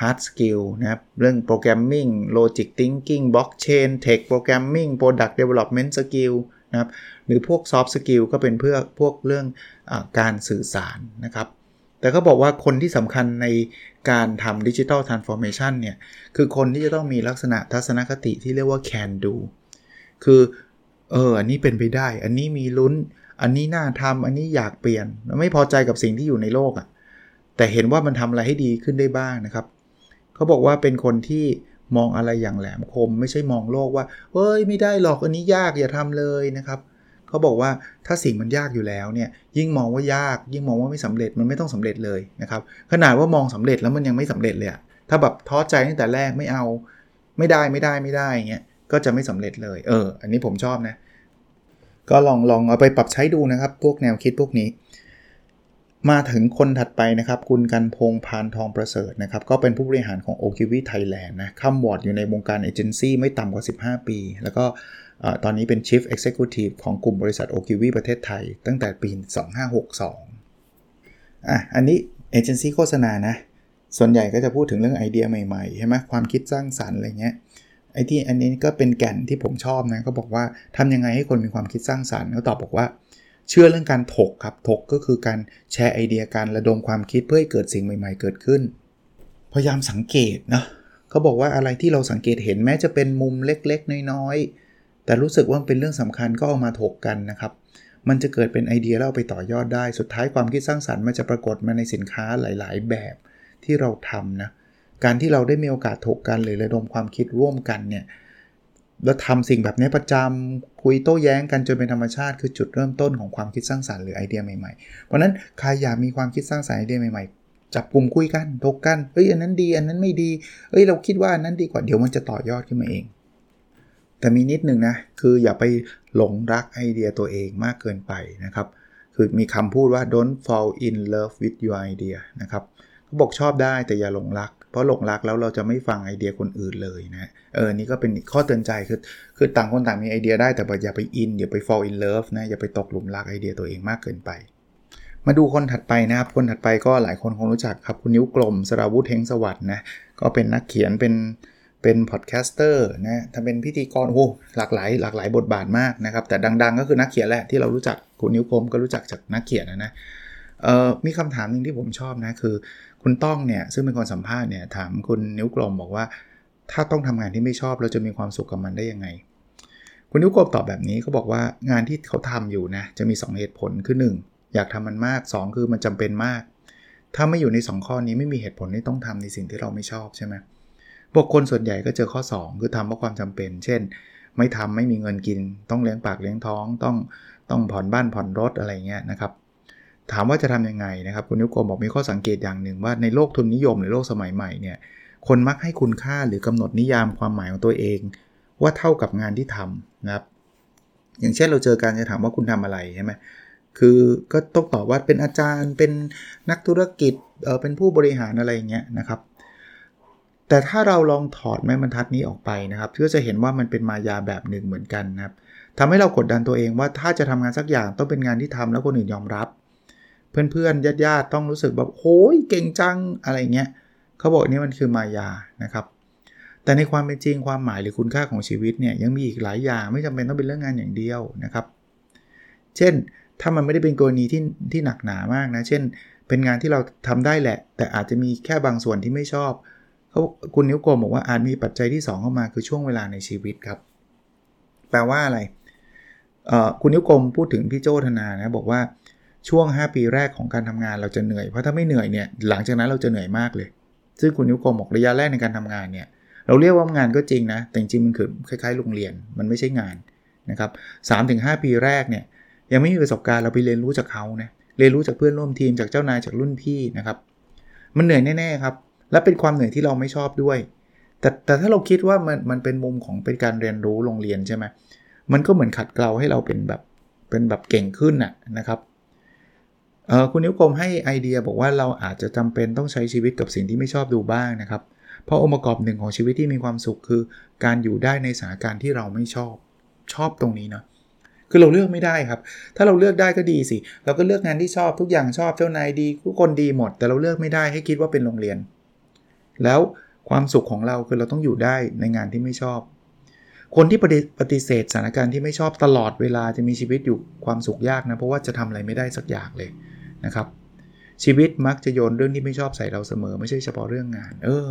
hard skill นะครับ เรื่อง programming logic thinking blockchain tech programming product development skill นะครับ หรือพวก soft skill ก็เป็นเพื่อพวกเรื่องอการสื่อสารนะครับ แต่เขาบอกว่าคนที่สำคัญในการทำดิจิทัลทรานส์ฟอร์เมชันเนี่ย คือคนที่จะต้องมีลักษณะทัศนคติที่เรียกว่า can do คือ เออ อันนี้เป็นไปได้ อันนี้มีลุ้น อันนี้น่าทำอันนี้อยากเปลี่ยน ไม่พอใจกับสิ่งที่อยู่ในโลกอะ่ะแต่เห็นว่ามันทำอะไรให้ดีขึ้นได้บ้างนะครับ เขาบอกว่าเป็นคนที่มองอะไรอย่างแหลมคม ไม่ใช่มองโลกว่าเฮ้ยไม่ได้หรอกอันนี้ยากอย่าทำเลยนะครับเขาบอกว่าถ้าสิ่งมันยากอยู่แล้วเนี่ยยิ่งมองว่ายาก ยิ่งมองว่าไม่สำเร็จมันไม่ต้องสำเร็จเลยนะครับขนาดว่ามองสำเร็จแล้วมันยังไม่สำเร็จเลยถ้าแบบท้อใจตั้งแต่แรกไม่เอา ไม่ได้ไม่ได้ไม่ได้เงี้ยก็จะไม่สำเร็จเลยเออ อันนี้ผมชอบนะ ก็ลองลองเอาไปปรับใช้ดูนะครับ พวกแนวคิดพวกนี้ มาถึงคนถัดไปนะครับ คุณกันพงพานทองประเสริฐนะครับ ก็เป็นผู้บริหารของ o k i w i Thailand นะข้ามวอร์ดอยู่ในวงการเอเจนซี่ไม่ต่ำกว่า 15 ปี แล้วก็ตอนนี้เป็น Chief Executive ของกลุ่มบริษัท o k i w i ประเทศไทย ตั้งแต่ปี 2562อะอันนี้เอเจนซี่โฆษณานะ ส่วนใหญ่ก็จะพูดถึงเรื่องไอเดียใหม่ๆ ใช่ไหมความคิดสร้างสรรค์อะไรเงี้ยไอที่อันนี้ก็เป็นแก่นที่ผมชอบนะก็บอกว่าทำยังไงให้คนมีความคิดสร้างสรรค์เขาตอบบอกว่า เชื่อเรื่องการถกครับ ถกก็คือการแชร์ไอเดียการระดมความคิดเพื่อให้เกิดสิ่งใหม่ ๆ เกิดขึ้น พยายามสังเกตนะเขาบอกว่าอะไรที่เราสังเกตเห็นแม้จะเป็นมุมเล็กๆ น้อยๆ แต่รู้สึกว่าเป็นเรื่องสำคัญก็เอามาถกกันนะครับ มันจะเกิดเป็นไอเดียแล้วเอาไปต่อยอดได้ สุดท้ายความคิดสร้างสรรค์มันจะปรากฏมาในสินค้าหลาย ๆ แบบที่เราทำนะ การที่เราได้มีโอกาสถกกันหรือระดมความคิดร่วมกันเนี่ย แล้วทำสิ่งแบบนี้ประจำ คุยโต้แย้งกันจนเป็นธรรมชาติคือจุดเริ่มต้นของความคิดสร้างสารรค์หรือไอเดียใหม่ๆ เพราะนั้นใครอยากมีความคิดสร้างสรรค์ไอเดียใหม่ๆ จับกลุ่มคุยกันถกกันเฮ้ยอันนั้นดีอันนั้นไม่ดีเฮ้ยเราคิดว่าอันนั้นดีกว่าเดี๋ยวมันจะต่อยอดขึ้นมาเอง แต่มีนิดหนึ่งนะคืออย่าไปหลงรักไอเดียตัวเองมากเกินไปนะครับคือมีคำพูดว่า don't fall in love with your idea นะครับเขาบอกชอบได้แต่อย่าหลงรัก เพราะหลงรักแล้วเราจะไม่ฟังไอเดียคนอื่นเลยนะเออนี่ก็เป็นข้อเตือนใจคือคือต่างคนต่างมีไอเดียได้แต่อย่าไปอินอย่าไป fall in love นะอย่าไปตกหลุมรักไอเดียตัวเองมากเกินไป มาดูคนถัดไปนะครับ คนถัดไปก็หลายคนคงรู้จักครับคุณนิ้วกลมสราวุธเฮงสวัสด์นะก็เป็นนักเขียนเป็นเป็น podcaster นะถ้าเป็นพิธีกรโอ้หลากหลายหลากหลายบทบาทมากนะครับ แต่ดัง ๆ ก็คือนักเขียนแหละที่เรารู้จักคุณนิ้วกลมก็รู้จักจากนักเขียนนะนะเออมีคำถามหนึ่งที่ผมชอบนะคือ คุณต้องเนี่ยซึ่งเป็นคนสัมภาษณ์เนี่ยถามคุณนิ้วกลมบอกว่า ถ้าต้องทำงานที่ไม่ชอบเราจะมีความสุขกับมันได้ยังไง คุณนิ้วกลมตอบแบบนี้เขาบอกว่างานที่เขาทำอยู่นะจะมี 2 เหตุผลคือ 1 อยากทำมันมาก 2 คือมันจำเป็นมาก ถ้าไม่อยู่ใน 2 ข้อนี้ไม่มีเหตุผลที่ต้องทำในสิ่งที่เราไม่ชอบใช่ไหมพวกคนส่วนใหญ่ก็เจอข้อ 2 คือทำเพราะความจำเป็น เช่น ไม่ทำไม่มีเงินกิน ต้องเลี้ยงปากเลี้ยงท้อง ต้องต้องผ่อนบ้านผ่อนรถอะไรเงี้ยนะครับ ถามว่าจะทํำยังไงนะครับคุณนิวโกบอกมีข้อสังเกตอย่างหนึ่งว่าในโลกทุนนิยมหรือโลกสมัยใหม่เนี่ยคนมักให้คุณค่าหรือกำหนดนิยามความหมายของตัวเอง ว่าเท่ากับงานที่ทำนะครับ อย่างเช่นเราเจอการจะถามว่าคุณทำอะไรใช่ไหมคือก็ต้องตอบว่าเป็นอาจารย์ เป็นนักธุรกิจเออเป็นผู้บริหารอะไรเงี้ยนะครับ แต่ถ้าเราลองถอดแม่บรรทัดนี้ออกไปนะครับก็จะเห็นว่ามันเป็นมายาแบบหนึ่งเหมือนกันนะครับทำให้เรากดดันตัวเองว่าถ้าจะทำงานสักอย่างต้องเป็นงานที่ทำแล้วคนอื่นยอมรับ เพื่อนๆญาติๆต้องรู้สึกแบบโอ้ยเก่งจังอะไรเงี้ยเขาบอกนี่มันคือมายานะครับ แต่ในความเป็นจริงความหมายหรือคุณค่าของชีวิตเนี่ยยังมีอีกหลายอย่างไม่จำเป็นต้องเป็นเรื่องงานอย่างเดียวนะครับ เช่นถ้ามันไม่ได้เป็นกรณีที่ที่หนักหนามากนะ เช่น เป็นงานที่เราทำได้แหละ แต่อาจจะมีแค่บางส่วนที่ไม่ชอบเขาคุณนิ้วโกมบอกว่าอาจมีปัจจัยที่ 2 เข้ามาคือช่วงเวลาในชีวิตครับ แปลว่าอะไรคุณนิ้วกลมพูดถึงพี่โจธนานะบอกว่า ช่วง 5 ปีแรกของการทำงานเราจะเหนื่อย เพราะถ้าไม่เหนื่อยเนี่ยหลังจากนั้นเราจะเหนื่อยมากเลย ซึ่งคุณนิวโกมบอกระยะแรกในการทำงานเนี่ยเราเรียกว่างานก็จริงนะ แต่จริงมันคือคล้ายๆ โรงเรียนมันไม่ใช่งานนะครับสามถึงหปีแรกเนี่ยยังไม่มีประสบการณ์เราไปเรียนรู้จากเขานะเรียนรู้จากเพื่อนร่วมทีมจากเจ้านายจากรุ่นพี่นะครับ มันเหนื่อยแน่ๆครับ และเป็นความเหนื่อยที่เราไม่ชอบด้วย แต่แต่ถ้าเราคิดว่ามันมันเป็นมุมของเป็นการเรียนรู้โรงเรียนใช่ไหมมันก็เหมือนขัดเกลาให้เราเป็นแบบเป็นแบบเก่งขึ้นน่ะนะครับ คุณนิ้วกลมให้ไอเดียบอกว่าเราอาจจะจำเป็นต้องใช้ชีวิตกับสิ่งที่ไม่ชอบดูบ้างนะครับ เพราะองค์ประกอบหนึ่งของชีวิตที่มีความสุขคือ การอยู่ได้ในสถานการณ์ที่เราไม่ชอบชอบตรงนี้เนาะคือเราเลือกไม่ได้ครับ ถ้าเราเลือกได้ก็ดีสิ เราก็เลือกงานที่ชอบทุกอย่างชอบเจ้านายดีทุกคนดีหมด แต่เราเลือกไม่ได้ให้คิดว่าเป็นโรงเรียน แล้วความสุขของเราคือเราต้องอยู่ได้ในงานที่ไม่ชอบ คนที่ปฏิเสธสถานการณ์ที่ไม่ชอบตลอดเวลาจะมีชีวิตอยู่ความสุขยากนะ เพราะว่าจะทำอะไรไม่ได้สักอย่างเลย นะครับ ชีวิตมักจะโยนเรื่องที่ไม่ชอบใส่เราเสมอ ไม่ใช่เฉพาะเรื่องงาน เออ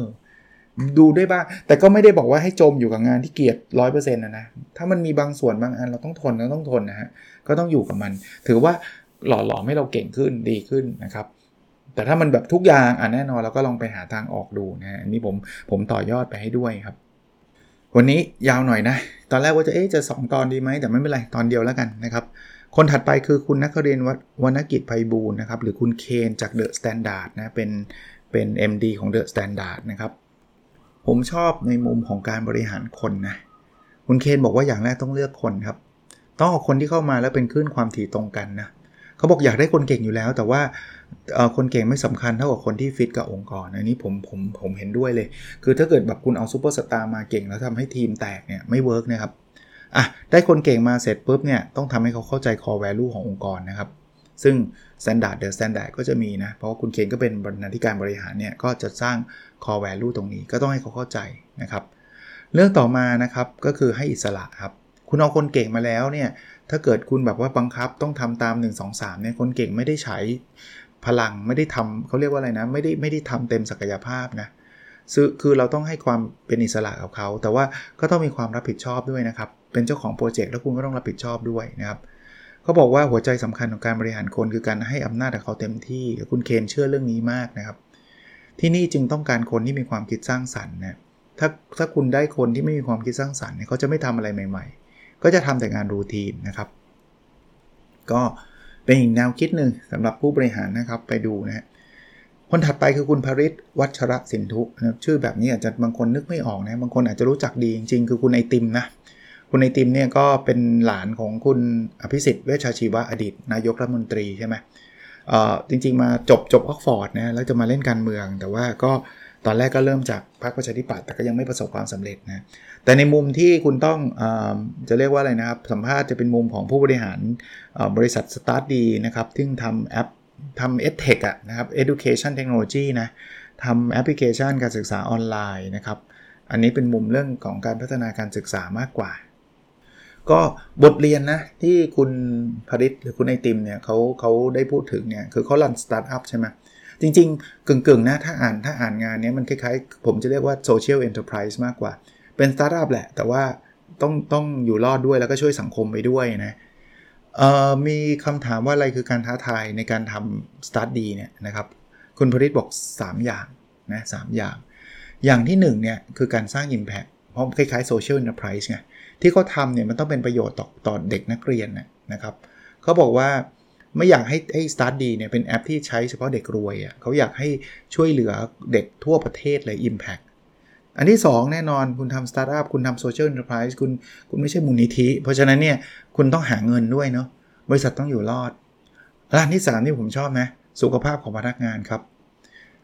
ดูได้บ้าง แต่ก็ไม่ได้บอกว่าให้จมอยู่กับงานที่เกลียดร้อยเปอร์เซ็นต์นะนะ ถ้ามันมีบางส่วนบางอันเราต้องทนเราต้องทนนะฮะ ก็ต้องอยู่กับมัน ถือว่าหล่อหลอมให้เราเก่งขึ้นดีขึ้นนะครับ แต่ถ้ามันแบบทุกอย่างอะแน่นอนเราก็ลองไปหาทางออกดูนะอันนี้ผมผมต่อยอดไปให้ด้วยครับ วันนี้ยาวหน่อยนะ ตอนแรกว่าจะเอ๊ะจะ 2 ตอนดีไหมแต่ไม่เป็นไรตอนเดียวแล้วกันนะครับ คนถัดไปคือคุณนครินทร์ วนกิจไพบูลย์นะครับ หรือคุณเคนจาก The Standard นะ เป็นเป็น MD ของ The Standard นะครับ ผมชอบในมุมของการบริหารคนนะ คุณเคนบอกว่าอย่างแรกต้องเลือกคนครับ ต้องเอาคนที่เข้ามาแล้วเป็นคลื่นความถี่ตรงกันนะเขาบอกอยากได้คนเก่งอยู่แล้ว แต่ว่าคนเก่งไม่สำคัญเท่ากับคนที่ฟิตกับองค์กรอันนี้ผมผมผมเห็นด้วยเลย คือถ้าเกิดแบบคุณเอาซูเปอร์สตาร์มาเก่งแล้วทำให้ทีมแตกเนี่ยไม่ work นะครับ อะได้คนเก่งมาเสร็จปุ๊บเนี่ยต้องทำให้เขาเข้าใจ core value ขององค์กรนะครับ ซึ่ง standard the standard ก็จะมีนะ เพราะว่าคุณเคนก็เป็นบรรณาธิการบริหารเนี่ยก็จะสร้าง core value ตรงนี้ก็ต้องให้เขาเข้าใจนะครับเรื่องต่อมานะครับก็คือให้อิสระครับคุณเอาคนเก่งมาแล้วเนี่ยถ้าเกิดคุณแบบว่าบังคับต้องทำตาม 1 2 3เนี่ยคนเก่งไม่ได้ใช้พลังไม่ได้ทำเขาเรียกว่าอะไรนะไม่ได้ไม่ได้ทำเต็มศักยภาพนะ คือเราต้องให้ความเป็นอิสระกับเขา แต่ว่าก็ต้องมีความรับผิดชอบด้วยนะครับ เป็นเจ้าของโปรเจกต์แล้วคุณก็ต้องรับผิดชอบด้วยนะครับเขาบอกว่าหัวใจสำคัญของการบริหารคนคือการให้อำนาจกับเขาเต็มที่ คุณเคนเชื่อเรื่องนี้มากนะครับ ที่นี่จึงต้องการคนที่มีความคิดสร้างสรรค์นะถ้าถ้าคุณได้คนที่ไม่มีความคิดสร้างสรรค์เขาจะไม่ทำอะไรใหม่ ๆ ก็จะทำแต่งานรูทีนนะครับ ก็เป็นอีกแนวคิดหนึ่งสำหรับผู้บริหารนะครับไปดูนะฮะ คนถัดไปคือคุณภริศวัชระสินทุนะชื่อแบบนี้อาจจะบางคนนึกไม่ออกนะบางคนอาจจะรู้จักดีจริงๆ คือคุณไอติมนะคุณไอติมเนี่ยก็เป็นหลานของคุณอภิสิทธิ์เวชชาชีวะอดีต นายกรัฐมนตรีใช่ไหมจริงๆมาจบจบออกฟอร์ดนะแล้วจะมาเล่นการเมือง แต่ว่าก็ตอนแรกก็เริ่มจากพรรคประชาธิปัตย์แต่ก็ยังไม่ประสบความสำเร็จนะแต่ในมุมที่คุณต้องอจะเรียกว่าอะไรนะครับ สัมภาษณ์จะเป็นมุมของผู้บริหารบริษัท StartDee นะครับที่ทำแอป ทำ EdTech อะนะครับ Education Technology นะทำแอปพลิเคชันการศึกษาออนไลน์นะครับ อันนี้เป็นมุมเรื่องของการพัฒนาการศึกษามากกว่า ก็บทเรียนนะ ที่คุณพริษฐ์หรือคุณไอติมเนี่ยเขาเขาได้พูดถึงเนี่ย คือเขา run สตาร์ทอัพใช่ไหมจริงๆ กึ่งๆ นะ ถ้าอ่านถ้าอ่านงานนี้มันคล้ายๆ ผมจะเรียกว่า social enterprise มากกว่า เป็นสตาร์ทอัพแหละ แต่ว่าต้องต้องอยู่รอดด้วยแล้วก็ช่วยสังคมไปด้วยนะ มีคำถามว่าอะไรคือการท้าทายในการทำสตาร์ทดีเนี่ยนะครับ คุณพริตบอก 3 อย่างนะสอย่าง อย่างที่1เนี่ยคือการสร้าง Impact เพราะคล้ายๆ Social Enterprise ไงที่เขาทำเนี่ยมันต้องเป็นประโยชน์ต่อต่อเด็กนักเรียนนะครับเขาบอกว่าไม่อยากให้ให้ Start ดีเนี่ยเป็นแอปที่ใช้เฉพาะเด็กรวยอะ่ะเขาอยากให้ช่วยเหลือเด็กทั่วประเทศเลย Impact อันที่ 2 แน่นอนคุณทำสตาร์ทอัพคุณทำ social enterprise คุณคุณไม่ใช่มูลนิธิ เพราะฉะนั้นเนี่ยคุณต้องหาเงินด้วยเนาะบริษัทต้องอยู่รอดและอันที่ 3 ที่ผมชอบนะ สุขภาพของพนักงานครับ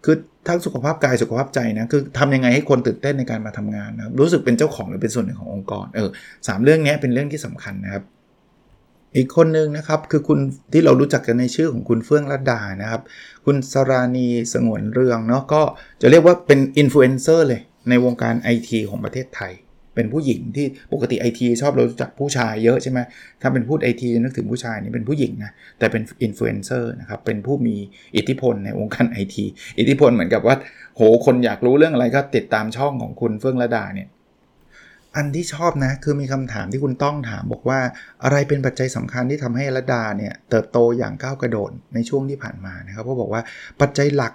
คือทั้งสุขภาพกายสุขภาพใจนะ คือทำยังไงให้คนตื่นเต้นในการมาทำงานนะรู้สึกเป็นเจ้าของหรือเป็นส่วนหนึ่งขององค์กรเออเรื่องนี้เป็นเรื่องที่สำคัญนะครับ อีกคนนึงนะครับคือคุณที่เรารู้จักกันในชื่อของคุณเฟื่องรัดดานะครับ คุณสรานีสงวนเรืองเนาะก็จะเรียกว่าเป็นอินฟลูเอนเซอร์เลย ในวงการไอทีของประเทศไทย เป็นผู้หญิงที่ปกติไอทีชอบเรารู้จักผู้ชายเยอะใช่ไหมถ้าเป็นพูดไอทีนึกถึงผู้ชายนี่เป็นผู้หญิงนะแต่เป็นอินฟลูเอนเซอร์นะครับเป็นผู้มีอิทธิพลในวงการไอทีอิทธิพลเหมือนกับว่าโหคนอยากรู้เรื่องอะไรก็ติดตามช่องของคุณเฟื่องลดาเนี่ยอันที่ชอบนะคือมีคำถามที่คุณต้องถามบอกว่าอะไรเป็นปัจจัยสำคัญที่ทำให้ลดาเนี่ยเติบโตอย่างก้าวกระโดดในช่วงที่ผ่านมานะครับเขาบอกว่าปัจจัยหลัก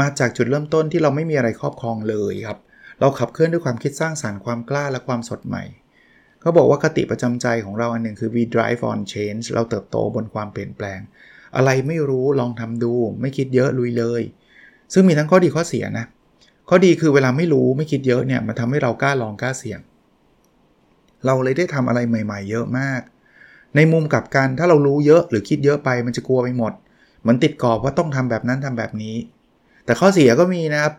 มาจากจุดเริ่มต้นที่เราไม่มีอะไรครอบครองเลยครับ เราขับเคลื่อนด้วยความคิดสร้างสารรค์ความกล้าและความสดใหม่ เขาบอกว่าคติประจำใจของเราอันหนึ่งคือ we drive on change เราเติบโตบนความเปลี่ยนแปลง อะไรไม่รู้ลองทำดู ไม่คิดเยอะลุยเลย ซึ่งมีทั้งข้อดีข้อเสียนะ ข้อดีคือเวลาไม่รู้ไม่คิดเยอะเนี่ยมันทำให้เรากล้าลองกล้าเสี่ยง เราเลยได้ทำอะไรใหม่ ๆ เยอะมาก ในมุมกลับการถ้าเรารู้เยอะหรือคิดเยอะไปมันจะกลัวไปหมด เหมือนติดกรอบว่าต้องทำแบบนั้นทำแบบนี้ แต่ข้อเสียก็มีนะครับ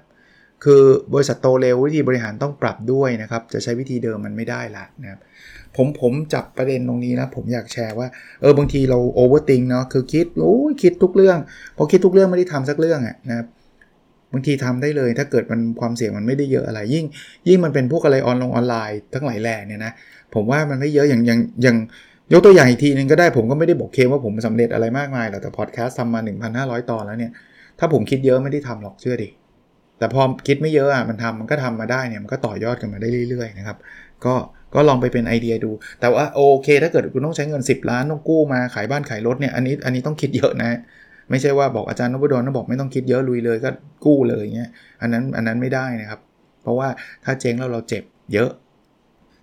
คือบริษัทโตเร็ววิธีบริหารต้องปรับด้วยนะครับ จะใช้วิธีเดิมมันไม่ได้ละนะครับผมผมจับประเด็นตรงนี้นะผมอยากแชร์ว่าเออบางทีเรา overthinking เนาะคือคิดโอ้ยคิดทุกเรื่องพอคิดทุกเรื่องไม่ได้ทำสักเรื่องอะนะครับบางทีทำได้เลยถ้าเกิดมันความเสี่ยงมันไม่ได้เยอะอะไรยิ่ง ยิ่งมันเป็นพวกอะไรออนลงออนไลน์ทั้งหลายแหล่เนี่ยนะผมว่ามันไม่เยอะอย่างอย่างอย่างยกตัวอย่างอีกทีนึงก็ได้ผมก็ไม่ได้บอกเคมว่าผมสำเร็จอะไรมากมายหรอกแต่พอดแคสต์ทำมา 1,500 ตอนแล้วเนี่ยถ้าผมคิดเยอะไม่ได้ทำหรอกเชื่อดิ แต่พอคิดไม่เยอะอะมันทำมันก็ทำมาได้เนี่ยมันก็ต่อยอดกันมาได้เรื่อยๆนะครับก็ก็ลองไปเป็นไอเดียดู แต่ว่าโอเค ถ้าเกิดคุณต้องใช้เงิน 10 ล้านต้องกู้มาขายบ้านขายรถเนี่ยอันนี้อันนี้ต้องคิดเยอะนะ ไม่ใช่ว่าบอกอาจารย์นพดลต้องบอกไม่ต้องคิดเยอะลุยเลยก็กู้เลยเงี้ยอันนั้นอันนั้นไม่ได้นะครับ เพราะว่าถ้าเจ๊งแล้วเราเจ็บเยอะ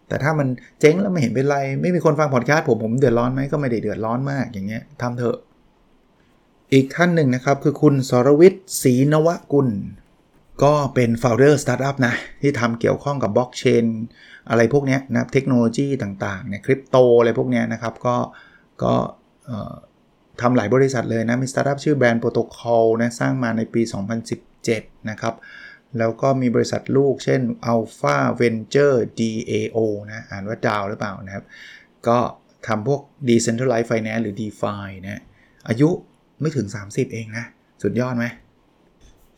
แต่ถ้ามันเจ๊งแล้วไม่เห็นเป็นไร ไม่มีคนฟังพอดแคสต์ผมผมเดือดร้อนไหมก็ไม่ได้เดือดร้อนมากอย่างเงี้ยทำเถอะ อีกท่านหนึ่งนะครับคือคุณสรวิทย์ศรีนวกุล ก็เป็น founder startup นะ ที่ทำเกี่ยวข้องกับบล็อกเชนอะไรพวกนี้นะเทคโนโลยีต่างๆเนี่ยคริปโตอะไรพวกนี้นะครับ ก็ก็ทำหลายบริษัทเลยนะ มีสตาร์ทอัพชื่อ Band Protocol นะ สร้างมาในปี 2017 นะครับ แล้วก็มีบริษัทลูกเช่น Alpha Venture DAO นะ อ่านว่าดาวหรือเปล่านะครับ ก็ทำพวก Decentralized Finance หรือ DeFi นะ อายุไม่ถึง 30 เองนะ สุดยอดไหม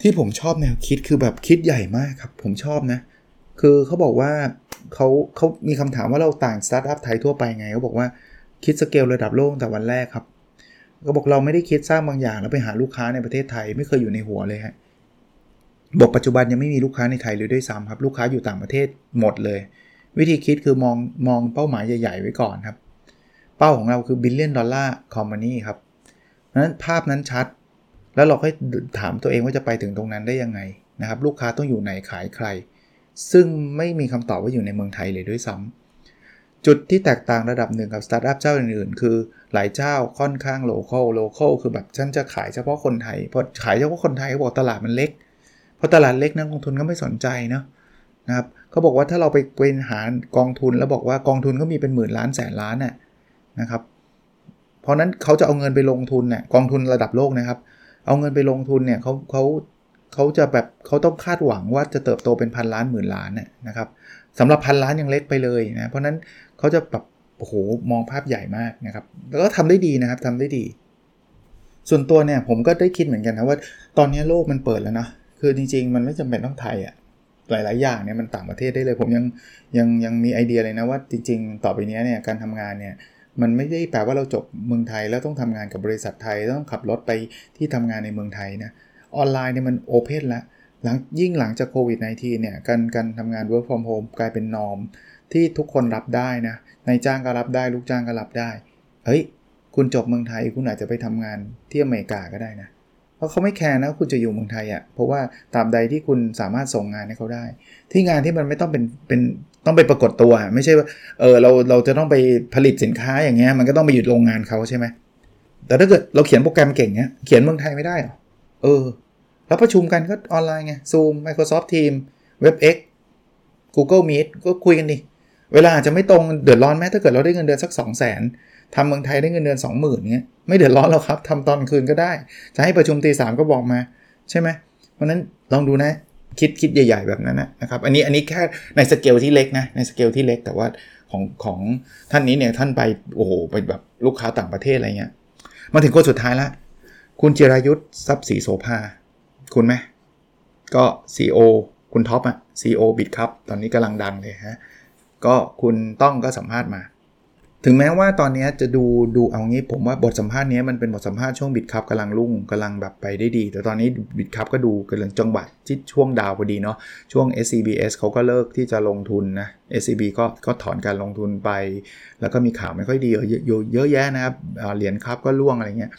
ที่ผมชอบแนวคิดคือแบบคิดใหญ่มากครับ ผมชอบนะ คือเขาบอกว่าเขาเขามีคำถามว่าเราต่างสตาร์ทอัพไทยทั่วไปไงเขาบอกว่าคิดสเกลระดับโลกแต่วันแรกครับก็บอกเราไม่ได้คิดสร้างบางอย่างแล้วไปหาลูกค้าในประเทศไทยไม่เคยอยู่ในหัวเลยฮะบอกปัจจุบันยังไม่มีลูกค้าในไทยเลยด้วยซ้ำครับ ลูกค้าอยู่ต่างประเทศหมดเลย วิธีคิดคือมองมองเป้าหมายใหญ่ๆไว้ก่อนครับ เป้าของเราคือ billion dollar company ครับนั้นภาพนั้นชัด แล้วเราก็ถามตัวเองว่าจะไปถึงตรงนั้นได้ยังไงนะครับ ลูกค้าต้องอยู่ไหนขายใคร ซึ่งไม่มีคำตอบว่าอยู่ในเมืองไทยเลยด้วยซ้ำจุดที่แตกต่างระดับหนึ่งกับสตาร์ทอัพเจ้าอื่นๆ คือหลายเจ้าค่อนข้าง local local คือแบบฉันจะขายเฉพาะคนไทยพอขายเฉพาะคนไทยเขาบอกตลาดมันเล็กพอตลาดเล็กนักลงทุนก็ไม่สนใจเนาะนะครับเขาบอกว่าถ้าเราไปเป็นหารกองทุนแล้วบอกว่ากองทุนก็มีเป็นหมื่นล้านแสนล้านน่ะนะครับ เพราะนั้นเขาจะเอาเงินไปลงทุนเนี่ยกองทุนระดับโลกนะครับเอาเงินไปลงทุนเนี่ยเขาเขาเขาจะแบบเขาต้องคาดหวังว่าจะเติบโตเป็นพันล้านหมื่นล้านเนี่ยนะครับสำหรับพันล้านยังเล็กไปเลยนะเพราะนั้นเขาจะแบบโอ้โหมองภาพใหญ่มากนะครับแล้วก็ทำได้ดีนะครับทำได้ดี ส่วนตัวเนี่ยผมก็ได้คิดเหมือนกันนะว่า ตอนนี้โลกมันเปิดแล้วนะคือจริง ๆ มันไม่จำเป็นต้องไทยอะ่ะหลาย ๆ อย่างเนี่ยมันต่างประเทศได้เลย ผมยังยังยังมีไอเดียเลยนะว่าจริง ๆ ต่อไปนี้เนี่ยการทำงานเนี่ย มันไม่ได้แปลว่าเราจบเมืองไทย แล้วต้องทำงานกับบริษัทไทยต้องขับรถไปที่ทำงานในเมืองไทยนะออนไลน์เนี่ยมันโอเพนละหลังยิ่งหลังจากโควิด -19 เนี่ยการการทำงาน work from home กลายเป็นนอมที่ทุกคนรับได้นะนายจ้างก็รับได้ลูกจ้างก็รับได้ เฮ้ย คุณจบเมืองไทยคุณอาจจะไปทำงานที่อเมริกาก็ได้นะ เพราะเขาไม่แคร์นะคุณจะอยู่เมืองไทยอะ่ะเพราะว่าตาบใดที่คุณสามารถส่งงานให้เขาได้ ที่งานที่มันไม่ต้องเป็นเป็นต้องไปปรากฏตัว ไม่ใช่ว่าเออเราเราจะต้องไปผลิตสินค้าอย่างเงี้ยมันก็ต้องไปอยู่โรงงานเขาใช่ไหมแต่ถ้าเกิดเราเขียนโปรแกรมเก่งเนี้ยเขียนเมืองไทยไม่ได้หรอเออแล้วประชุมกันก็ออนไลน์ไง Zoom Microsoft Teams WebEx Google Meet ก็คุยกันดิ เวลาอาจจะไม่ตรงเดือดร้อนไหมถ้าเกิดเราได้เงินเดือนสัก 2 0 0 0 0น ทำเมืองไทยได้เงินเดือน20,000เงี้ยไม่เดือดร้อนแล้วครับทำตอนคืนก็ได้ จะให้ประชุมตีสามก็บอกมา ใช่ไหมเพราะนั้นลองดูนะคิดคิดใหญ่ ๆ แบบนั้นนะครับ อันนี้อันนี้แค่ในสเกลที่เล็กนะในสเกลที่เล็กแต่ว่าของของท่านนี้เนี่ยท่านไปโอ้โหไปแบบลูกค้าต่างประเทศอะไรเงี้ยมาถึงคนสุดท้ายละคุณจิรายุทธ์ทรัพย์ศรีโสภา คุณไหมก็ CEO คุณท็อปอะ CEO บิตครับ ตอนนี้กำลังดังเลยฮะ ก็คุณต้องก็สัมภาษณ์มา ถึงแม้ว่าตอนนี้จะดูดูเอางี้ผมว่าบทสัมภาษณ์นี้มันเป็นบทสัมภาษณ์ช่วงบิดคับกำลังรุ่งกำลังแบบไปได้ดี แต่ตอนนี้บิดคับก็ดูกำลังจังหวะที่ช่วงดาวพอดีเนาะช่วง SCBS เขาก็เลิกที่จะลงทุนนะ SCB ก็ก็ถอนการลงทุนไป แล้วก็มีข่าวไม่ค่อยดีเยอะเยอะแยะนะครับเหรียญ KUB ก็ร่วงอะไรเงี้ย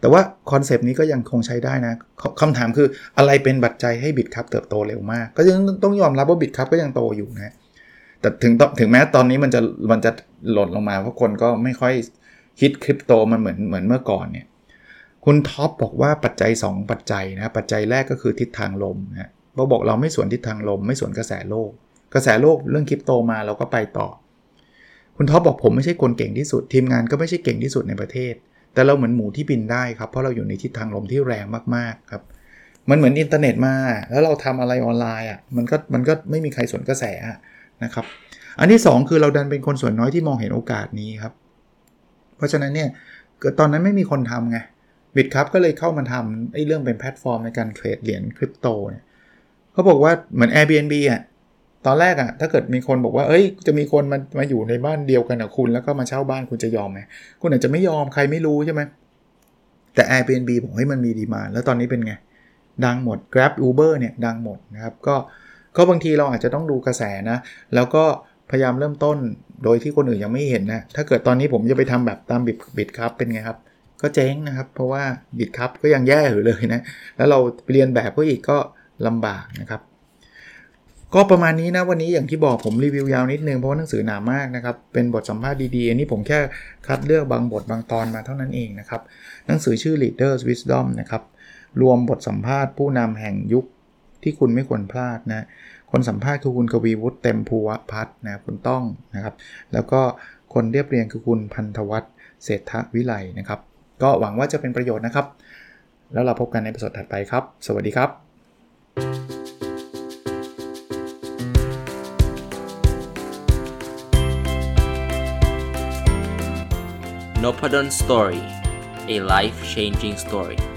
แต่ว่า concept นี้ก็ยังคงใช้ได้นะคำถามคืออะไรเป็นปัจจัยให้ Bitkub เติบโตเร็วมาก ก็ยังต้องยอมรับว่า Bitkub ก็ยังโตอยู่นะ แต่ถึงถึงแม้ตอนนี้มันจะมันจะหล่นลงมา เพราะคนก็ไม่ค่อยฮิตคริปโตมันเหมือนเหมือนเมื่อก่อนเนี่ยคุณท็อปบอกว่าปัจจัย 2 ปัจจัยนะปัจจัยแรกก็คือทิศทางลมนะเราบอกเราไม่สวนทิศทางลม ไม่สวนกระแสโลก กระแสโลกเรื่องคริปโตมาเราก็ไปต่อ คุณท็อปบอกผมไม่ใช่คนเก่งที่สุด ทีมงานก็ไม่ใช่เก่งที่สุดในประเทศ แต่เราเหมือนหมูที่บินได้ครับเพราะเราอยู่ในทิศทางลมที่แรงมากๆครับมันเหมือนอินเทอร์เน็ตมา แล้วเราทำอะไรออนไลน์อะมันก็มันก็ไม่มีใครสวนกระแส นะครับ อันที่ 2 คือเราดันเป็นคนส่วนน้อยที่มองเห็นโอกาสนี้ครับ เพราะฉะนั้นเนี่ยเกิดตอนนั้นไม่มีคนทำไง Bitkub ก็เลยเข้ามาทำไอ้เรื่องเป็นแพลตฟอร์มในการเทรดเหรียญคริปโตเนี่ยเขาบอกว่าเหมือน Airbnb อะตอนแรกอะถ้าเกิดมีคนบอกว่า เอ้ย จะมีคนมา มาอยู่ในบ้านเดียวกันกับคุณ แล้วก็มาเช่าบ้านคุณจะยอมไหม คุณอาจจะไม่ยอมใครไม่รู้ใช่ไหม แต่ Airbnb บอกให้มันมีดีมา แล้วตอนนี้เป็นไง ดังหมด Grab Uber เนี่ย ดังหมดนะครับ ก็ ก็บางทีเราอาจจะต้องดูกระแสนะ แล้วก็พยายามเริ่มต้นโดยที่คนอื่นยังไม่เห็นนะ ถ้าเกิดตอนนี้ผมจะไปทำแบบตามบิดบิดครับเป็นไงครับ ก็เจ๊งนะครับ เพราะว่าบิดครับก็ยังแย่อยู่เลยนะ แล้วเราเรียนแบบก็อีกก็ลำบากนะครับ ก็ประมาณนี้นะวันนี้อย่างที่บอกผมรีวิวยาวนิดนึงเพราะว่าหนังสือหนามากนะครับ เป็นบทสัมภาษณ์ดีๆอันนี้ผมแค่คัดเลือกบางบทบางตอนมาเท่านั้นเองนะครับ หนังสือชื่อ Leaders Wisdom นะครับ รวมบทสัมภาษณ์ผู้นำแห่งยุค ที่คุณไม่ควรพลาดนะคนสัมภาษณ์คือคุณกวีวุฒิเต็มภูวพัฒนะคุณต้องนะครับแล้วก็คนเรียบเรียงคือคุณพันธวัฒน์เศรษฐวิไลนะครับก็หวังว่าจะเป็นประโยชน์นะครับ แล้วเราพบกันในประสดถัดไปครับ สวัสดีครับ n o p a d o n Story a life changing story